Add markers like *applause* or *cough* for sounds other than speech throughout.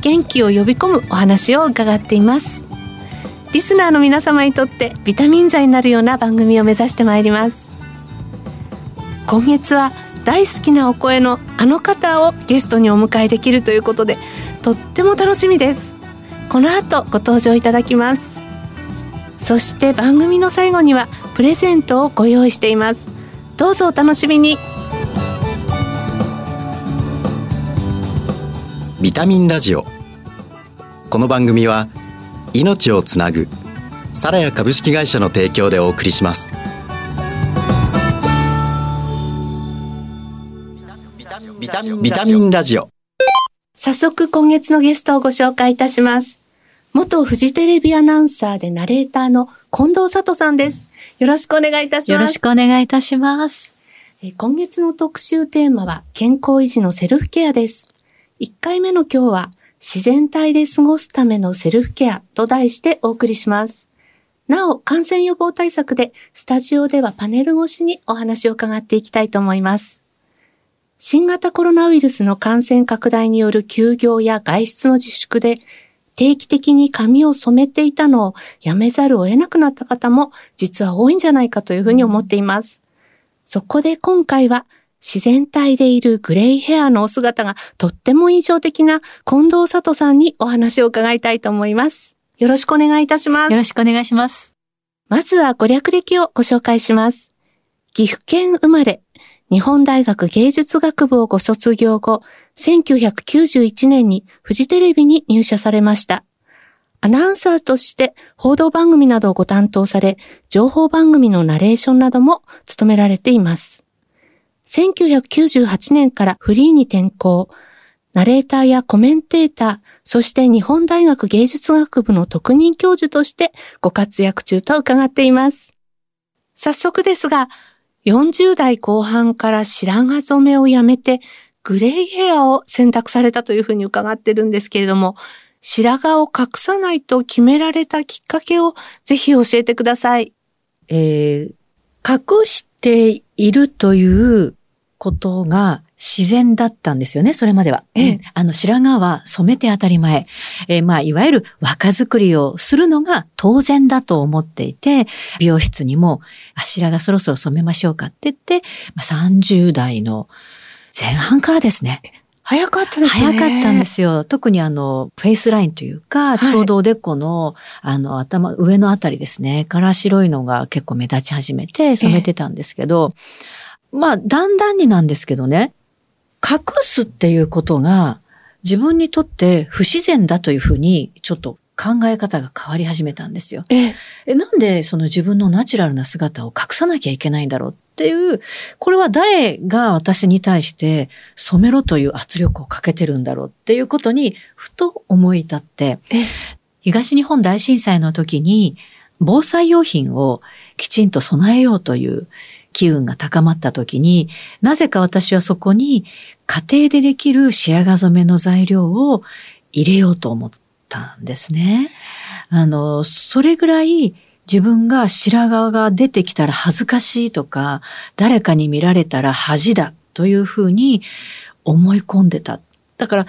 元気を呼び込むお話を伺っています。リスナーの皆様にとってビタミン剤になるような番組を目指してまいります。今月は大好きなお声のあの方をゲストにお迎えできるということでとっても楽しみです。この後ご登場いただきます。そして番組の最後にはプレゼントをご用意しています。どうぞお楽しみに。ビタミンラジオ。この番組は命をつなぐサラヤ株式会社の提供でお送りします。ビタミンラジオ。早速今月のゲストをご紹介いたします。元フジテレビアナウンサーでナレーターの近藤佐藤さんです。よろしくお願いいたします。よろしくお願いいたします。今月の特集テーマは健康維持のセルフケアです1回目の今日は自然体で過ごすためのセルフケアと題してお送りします。なお、感染予防対策でスタジオではパネル越しにお話を伺っていきたいと思います。新型コロナウイルスの感染拡大による休業や外出の自粛で定期的に髪を染めていたのをやめざるを得なくなった方も実は多いんじゃないかというふうに思っています。そこで今回は自然体でいるグレイヘアのお姿がとっても印象的な近藤里さんにお話を伺いたいと思います。よろしくお願いいたします。よろしくお願いします。まずはご略歴をご紹介します。岐阜県生まれ、日本大学芸術学部をご卒業後、1991年にフジテレビに入社されました。アナウンサーとして報道番組などをご担当され、情報番組のナレーションなども務められています。1998年からフリーに転校、ナレーターやコメンテーター、そして日本大学芸術学部の特任教授としてご活躍中と伺っています。早速ですが、40代後半から白髪染めをやめて、グレイヘアを選択されたというふうに伺ってるんですけれども、白髪を隠さないと決められたきっかけをぜひ教えてください。えー、隠しているということが自然だったんですよね、それまでは。ええ、あの、白髪は染めて当たり前。えー、まあ、いわゆる若作りをするのが当然だと思っていて、美容室にも、あ、白髪そろそろ染めましょうかって言って、まあ、30代の前半からですね。早かったですね。早かったんですよ。特にあの、フェイスラインというか、ちょうどおでこの、あの、頭、上のあたりですね、から白いのが結構目立ち始めて染めてたんですけど、えまあ、だんだんになんですけどね、隠すっていうことが自分にとって不自然だというふうにちょっと考え方が変わり始めたんですよ。ええ。なんでその自分のナチュラルな姿を隠さなきゃいけないんだろうっていう、これは誰が私に対して染めろという圧力をかけてるんだろうっていうことにふと思い立って、東日本大震災の時に防災用品をきちんと備えようという機運が高まった時に、なぜか私はそこに家庭でできる白髪染めの材料を入れようと思ったんですね。あの、それぐらい自分が白髪が出てきたら恥ずかしいとか、誰かに見られたら恥だというふうに思い込んでた。だから、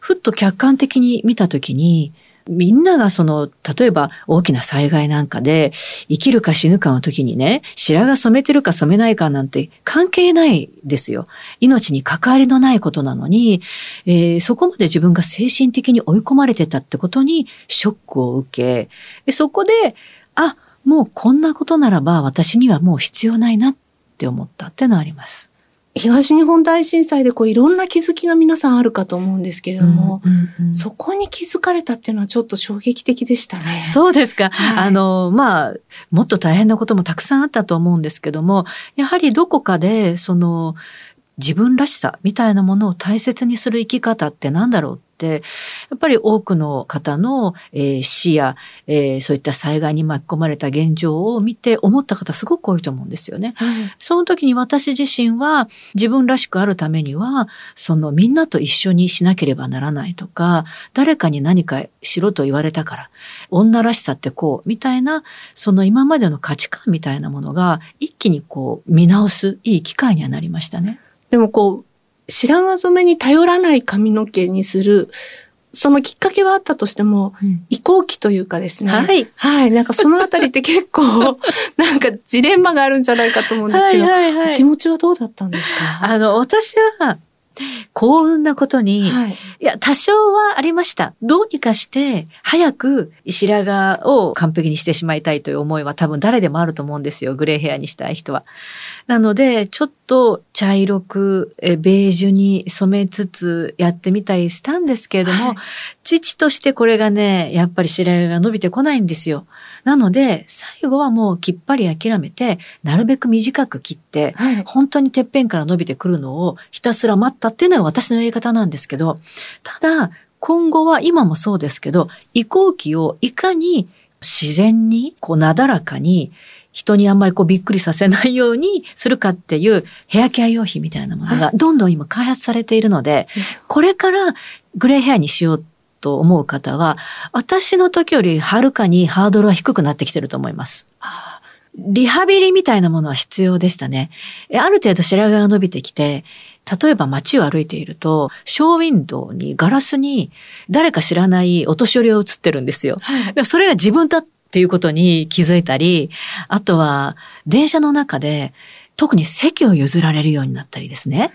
ふっと客観的に見たときに、みんながその、例えば大きな災害なんかで、生きるか死ぬかの時にね、白髪染めてるか染めないかなんて関係ないですよ。命に関わりのないことなのに、えー、そこまで自分が精神的に追い込まれてたってことにショックを受け、そこで、あ、もうこんなことならば私にはもう必要ないなって思ったってのはあります。東日本大震災でこういろんな気づきが皆さんあるかと思うんですけれども、うんうんうん、そこに気づかれたっていうのはちょっと衝撃的でしたね。そうですか。はい、あの、まあ、もっと大変なこともたくさんあったと思うんですけども、やはりどこかで、その、自分らしさみたいなものを大切にする生き方って何だろうって、やっぱり多くの方の、えー、死や、えー、そういった災害に巻き込まれた現状を見て思った方すごく多いと思うんですよね。はい、その時に私自身は自分らしくあるためには、そのみんなと一緒にしなければならないとか、誰かに何かしろと言われたから、女らしさってこう、みたいな、その今までの価値観みたいなものが一気にこう見直すいい機会にはなりましたね。でもこう、白髪染めに頼らない髪の毛にする、そのきっかけはあったとしても、うん、移行期というかですね。はい。はい。なんかそのあたりって結構、*laughs* なんかジレンマがあるんじゃないかと思うんですけど、はいはいはい、気持ちはどうだったんですか？あの、私は、幸運なことに、はい、いや、多少はありました。どうにかして、早く白髪を完璧にしてしまいたいという思いは多分誰でもあると思うんですよ。グレーヘアにしたい人は。なので、ちょっと茶色く、ベージュに染めつつやってみたりしたんですけれども、はい、父としてこれがね、やっぱり白髪が伸びてこないんですよ。なので、最後はもうきっぱり諦めて、なるべく短く切って、はい、本当にてっぺんから伸びてくるのをひたすら待ったっていうのが私のやり方なんですけど、ただ、今後は今もそうですけど、移行期をいかに自然に、こう、なだらかに、人にあんまりこうびっくりさせないようにするかっていうヘアケア用品みたいなものがどんどん今開発されているので、これからグレーヘアにしようと思う方は、私の時よりはるかにハードルは低くなってきてると思います。リハビリみたいなものは必要でしたね。ある程度白髪が伸びてきて、例えば街を歩いていると、ショーウィンドウに、ガラスに誰か知らないお年寄りが映ってるんですよ。はい、それが自分だっていうことに気づいたり、あとは電車の中で特に席を譲られるようになったりですね。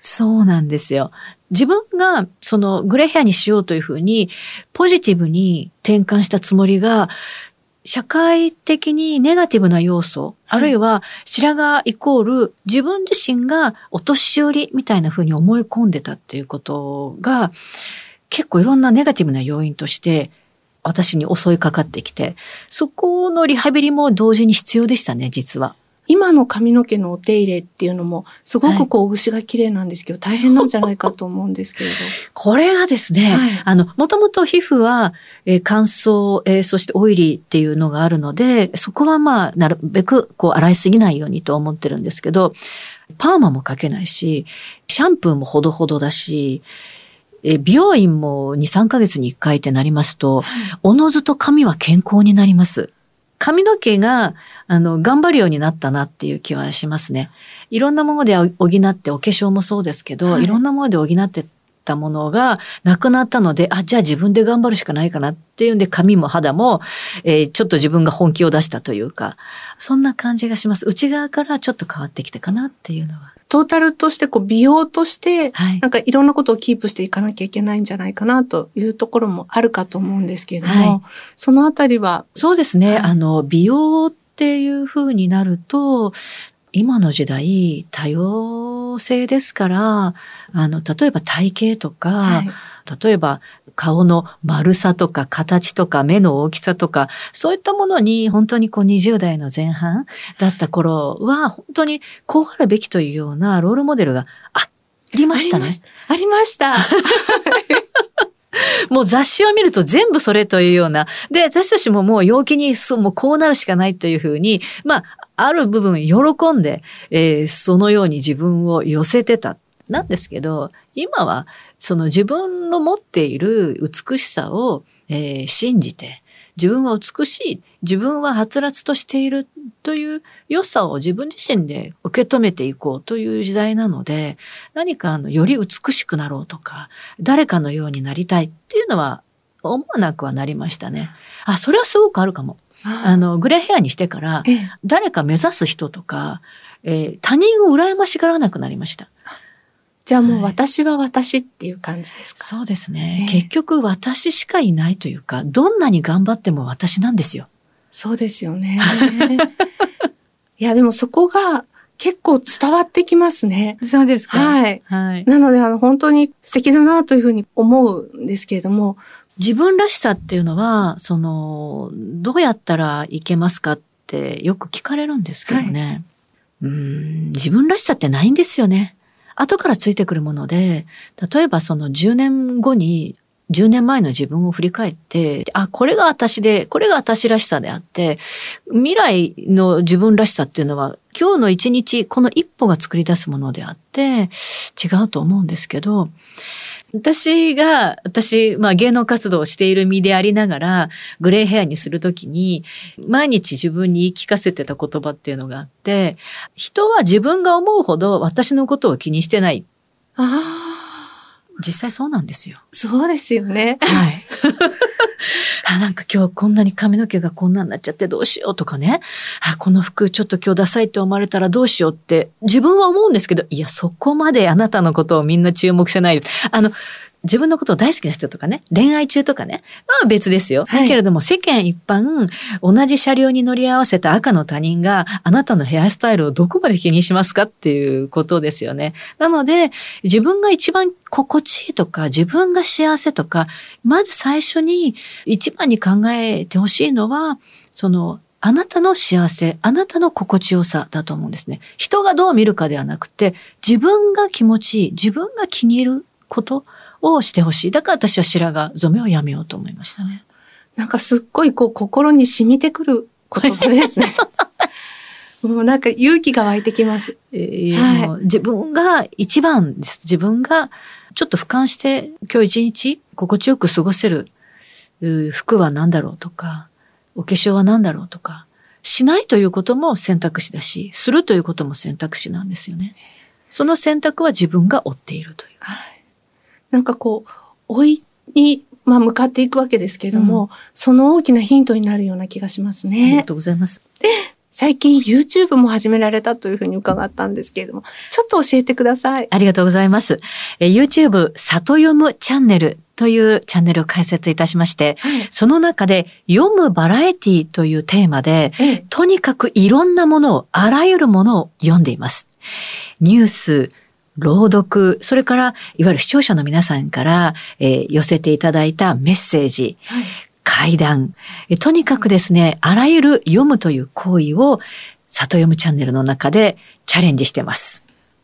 そうなんですよ。自分がそのグレーヘアにしようというふうにポジティブに転換したつもりが社会的にネガティブな要素、はい、あるいは白髪イコール自分自身がお年寄りみたいなふうに思い込んでたっていうことが結構いろんなネガティブな要因として私に襲いかかってきて、そこのリハビリも同時に必要でしたね、実は。今の髪の毛のお手入れっていうのも、すごくこう、牛が綺麗なんですけど、大変なんじゃないかと思うんですけれど。*laughs* これがですね、はい、あの、もともと皮膚は、えー、乾燥、えー、そしてオイリーっていうのがあるので、そこはまあ、なるべく、こう、洗いすぎないようにと思ってるんですけど、パーマもかけないし、シャンプーもほどほどだし、え美容院も2、3ヶ月に1回ってなりますと、おのずと髪は健康になります。髪の毛が、あの、頑張るようになったなっていう気はしますね。いろんなもので補って、お化粧もそうですけど、はい、いろんなもので補ってたものがなくなったので、あ、じゃあ自分で頑張るしかないかなっていうんで、髪も肌も、えー、ちょっと自分が本気を出したというか、そんな感じがします。内側からちょっと変わってきたかなっていうのは。トータルとしてこう美容として、なんかいろんなことをキープしていかなきゃいけないんじゃないかなというところもあるかと思うんですけれども、はい、そのあたりは？そうですね。あの、美容っていうふうになると、今の時代多様性ですから、あの、例えば体型とか、はい、例えば顔の丸さとか形とか目の大きさとか、そういったものに本当にこう20代の前半だった頃は、本当にこうあるべきというようなロールモデルがありましたね。ありました。*laughs* *laughs* もう雑誌を見ると全部それというような。で、私たちももう陽気に、そうもうこうなるしかないというふうに、まあ、ある部分喜んで、えー、そのように自分を寄せてた。なんですけど、今はその自分の持っている美しさを、えー、信じて、自分は美しい、自分ははつらつとしているという良さを自分自身で受け止めていこうという時代なので、何かあの、より美しくなろうとか、誰かのようになりたいっていうのは思わなくはなりましたね。あ、それはすごくあるかも。あの、グレーヘアにしてから、誰か目指す人とか、えー、他人を羨ましがらなくなりました。じゃあもう私は私っていう感じですか、はい、そうですね、結局私しかいないというか、どんなに頑張っても私なんですよ。そうですよね。*laughs* いや、でもそこが結構伝わってきますね。そうですか。はい。はい。なので、あの、本当に素敵だなというふうに思うんですけれども。自分らしさっていうのは、その、どうやったらいけますかってよく聞かれるんですけどね。はいうん自分らしさってないんですよね。後からついてくるもので、例えばその10年後に10年前の自分を振り返って、あ、これが私で、これが私らしさであって、未来の自分らしさっていうのは、今日の一日、この一歩が作り出すものであって、違うと思うんですけど、私が、私、まあ芸能活動をしている身でありながら、グレーヘアにするときに、毎日自分に言い聞かせてた言葉っていうのがあって、人は自分が思うほど私のことを気にしてない。ああ。実際そうなんですよ。そうですよね。はい。あ、なんか今日こんなに髪の毛がこんなになっちゃってどうしようとかね。あ、この服ちょっと今日ダサいって思われたらどうしようって自分は思うんですけど、いや、そこまであなたのことをみんな注目せない。あの、自分のことを大好きな人とかね、恋愛中とかね、まあ別ですよ。はい、けれども世間一般、同じ車両に乗り合わせた赤の他人があなたのヘアスタイルをどこまで気にしますかっていうことですよね。なので、自分が一番心地いいとか、自分が幸せとか、まず最初に一番に考えてほしいのは、その、あなたの幸せ、あなたの心地よさだと思うんですね。人がどう見るかではなくて、自分が気持ちいい、自分が気に入ること、をしてほしい。だから私は白髪染めをやめようと思いましたね。なんかすっごいこう心に染みてくる言葉ですね。*laughs* もうなんか勇気が湧いてきます。えーはい、自分が一番です。自分がちょっと俯瞰して今日一日心地よく過ごせる服は何だろうとか、お化粧は何だろうとか、しないということも選択肢だし、するということも選択肢なんですよね。その選択は自分が負っているという。はいなんかこう、老いに、まあ、向かっていくわけですけれども、うん、その大きなヒントになるような気がしますね。ありがとうございます。最近 YouTube も始められたというふうに伺ったんですけれども、ちょっと教えてください。ありがとうございます。え YouTube 里読むチャンネルというチャンネルを開設いたしまして、はい、その中で読むバラエティというテーマで、とにかくいろんなものを、あらゆるものを読んでいます。ニュース、朗読、それから、いわゆる視聴者の皆さんから、えー、寄せていただいたメッセージ、はい、会談、えとにかくですね、あらゆる読むという行為を、里読むチャンネルの中でチャレンジしてます。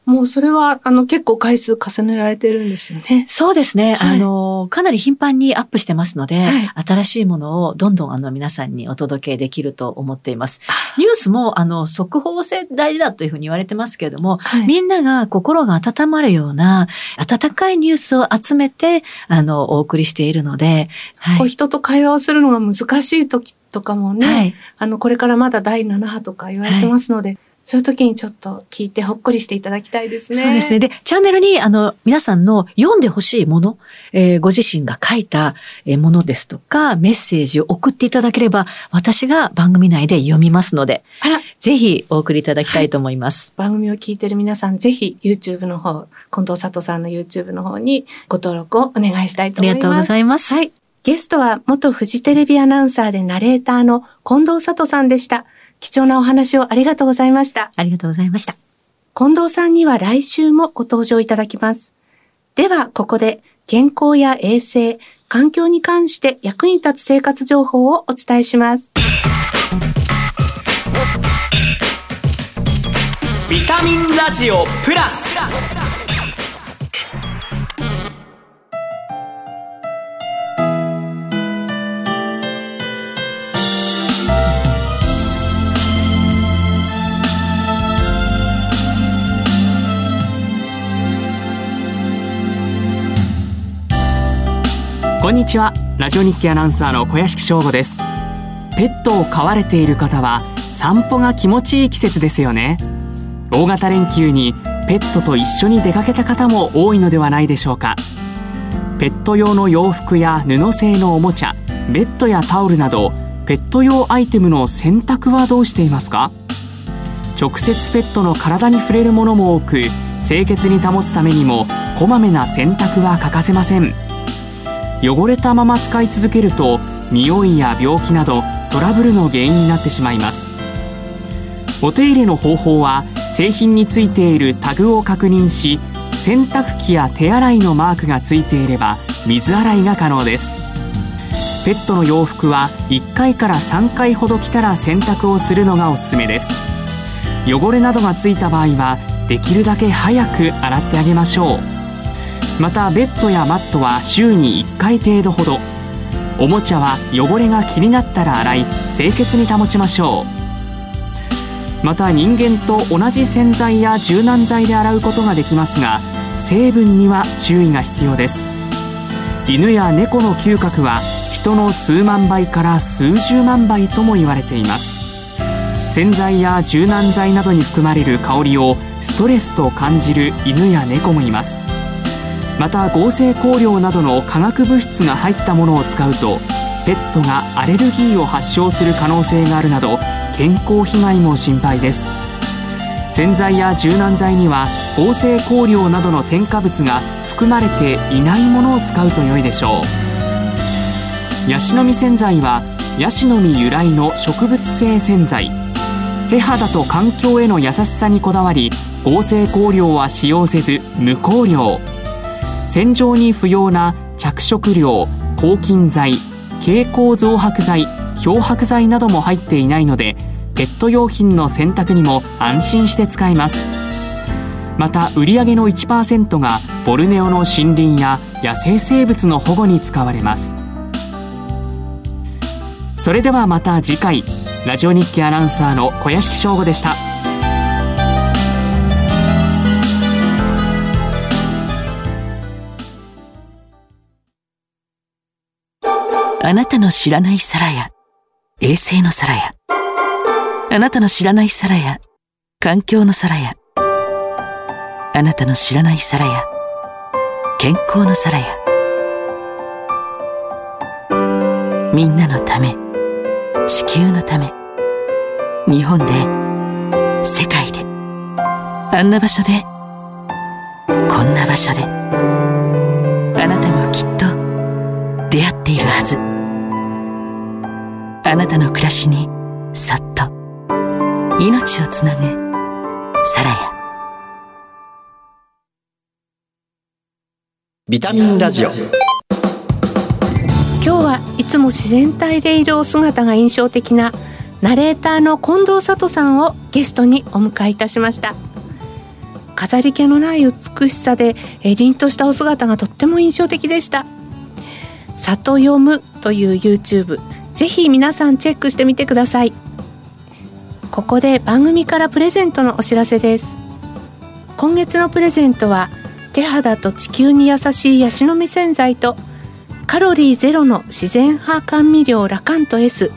もうそれは、あの、結構回数重ねられてるんですよね。そうですね。はい、あの、かなり頻繁にアップしてますので、はい、新しいものをどんどんあの皆さんにお届けできると思っています。ニュースも、あの、速報性大事だというふうに言われてますけれども、はい、みんなが心が温まるような、温かいニュースを集めて、あの、お送りしているので、はい、人と会話をするのが難しい時とかもね、はい、あの、これからまだ第7波とか言われてますので、そういう時にちょっと聞いてほっこりしていただきたいですね。そうですね。で、チャンネルに、あの、皆さんの読んでほしいもの、えー、ご自身が書いたものですとか、メッセージを送っていただければ、私が番組内で読みますので、あら、ぜひお送りいただきたいと思います。はい、番組を聞いている皆さん、ぜひ YouTube の方、近藤佐藤さんの YouTube の方にご登録をお願いしたいと思います。ありがとうございます。はい。ゲストは元フジテレビアナウンサーでナレーターの近藤佐藤さんでした。貴重なお話をありがとうございました。ありがとうございました。近藤さんには来週もご登場いただきます。では、ここで健康や衛生、環境に関して役に立つ生活情報をお伝えします。ビタミンラジオプラスこんにちは。ラジオ日記アナウンサーの小屋敷翔吾です。ペットを飼われている方は散歩が気持ちいい季節ですよね。大型連休にペットと一緒に出かけた方も多いのではないでしょうか。ペット用の洋服や布製のおもちゃベッドやタオルなどペット用アイテムの洗濯はどうしていますか？直接ペットの体に触れるものも多く清潔に保つためにもこまめな洗濯は欠かせません。汚れたまま使い続けると匂いや病気などトラブルの原因になってしまいます。お手入れの方法は製品についているタグを確認し洗濯機や手洗いのマークがついていれば水洗いが可能です。ペットの洋服は1回から3回ほど着たら洗濯をするのがおすすめです。汚れなどがついた場合はできるだけ早く洗ってあげましょう。またベッドやマットは週に1回程度ほど。おもちゃは汚れが気になったら洗い清潔に保ちましょう。また人間と同じ洗剤や柔軟剤で洗うことができますが成分には注意が必要です。犬や猫の嗅覚は人の数万倍から数十万倍とも言われています。洗剤や柔軟剤などに含まれる香りをストレスと感じる犬や猫もいます。また合成香料などの化学物質が入ったものを使うとペットがアレルギーを発症する可能性があるなど健康被害も心配です。洗剤や柔軟剤には合成香料などの添加物が含まれていないものを使うと良いでしょう。ヤシの実洗剤はヤシの実由来の植物性洗剤。手肌と環境への優しさにこだわり合成香料は使用せず無香料。洗浄に不要な着色料抗菌剤蛍光増白剤漂白剤なども入っていないのでペット用品の洗濯にも安心して使えます。また売上の1%がボルネオの森林や野生生物の保護に使われます。それではまた次回ラジオ日記アナウンサーの小屋敷翔吾でした。あなたの知らない皿や衛星の皿やあなたの知らない皿や環境の皿やあなたの知らない皿や健康の皿やみんなのため。地球のため。日本で。世界で。あんな場所で。こんな場所で。あなたの暮らしにそっと命をつなぐサラヤビタミンラジオ。今日はいつも自然体でいるお姿が印象的なナレーターの近藤里さんをゲストにお迎えいたしました。飾り気のない美しさでえ凛としたお姿がとっても印象的でした。里読むという YouTube ぜひ皆さんチェックしてみてください。ここで番組からプレゼントのお知らせです。今月のプレゼントは手肌と地球に優しいヤシの実洗剤とカロリーゼロの自然派甘味料ラカント S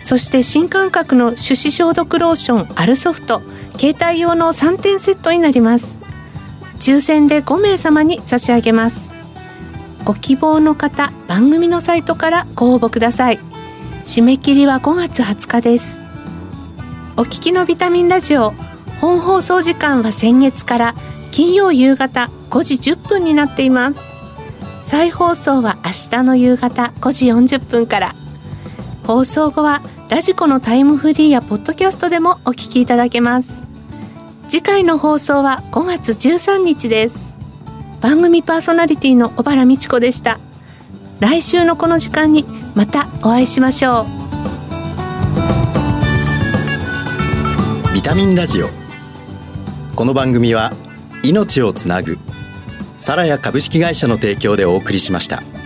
そして新感覚の手指消毒ローションアルソフト携帯用の3点セットになります。抽選で5名様に差し上げます。ご希望の方番組のサイトからご応募ください。締め切りは5月20日です。お聞きのビタミンラジオ本放送時間は先月から金曜夕方5時10分になっています。再放送は明日の夕方5時40分から。放送後はラジコのタイムフリーやポッドキャストでもお聞きいただけます。次回の放送は5月13日です。番組パーソナリティの小原美智子でした。来週のこの時間にまたお会いしましょうビタミンラジオこの番組は命をつなぐサラヤ株式会社の提供でお送りしました。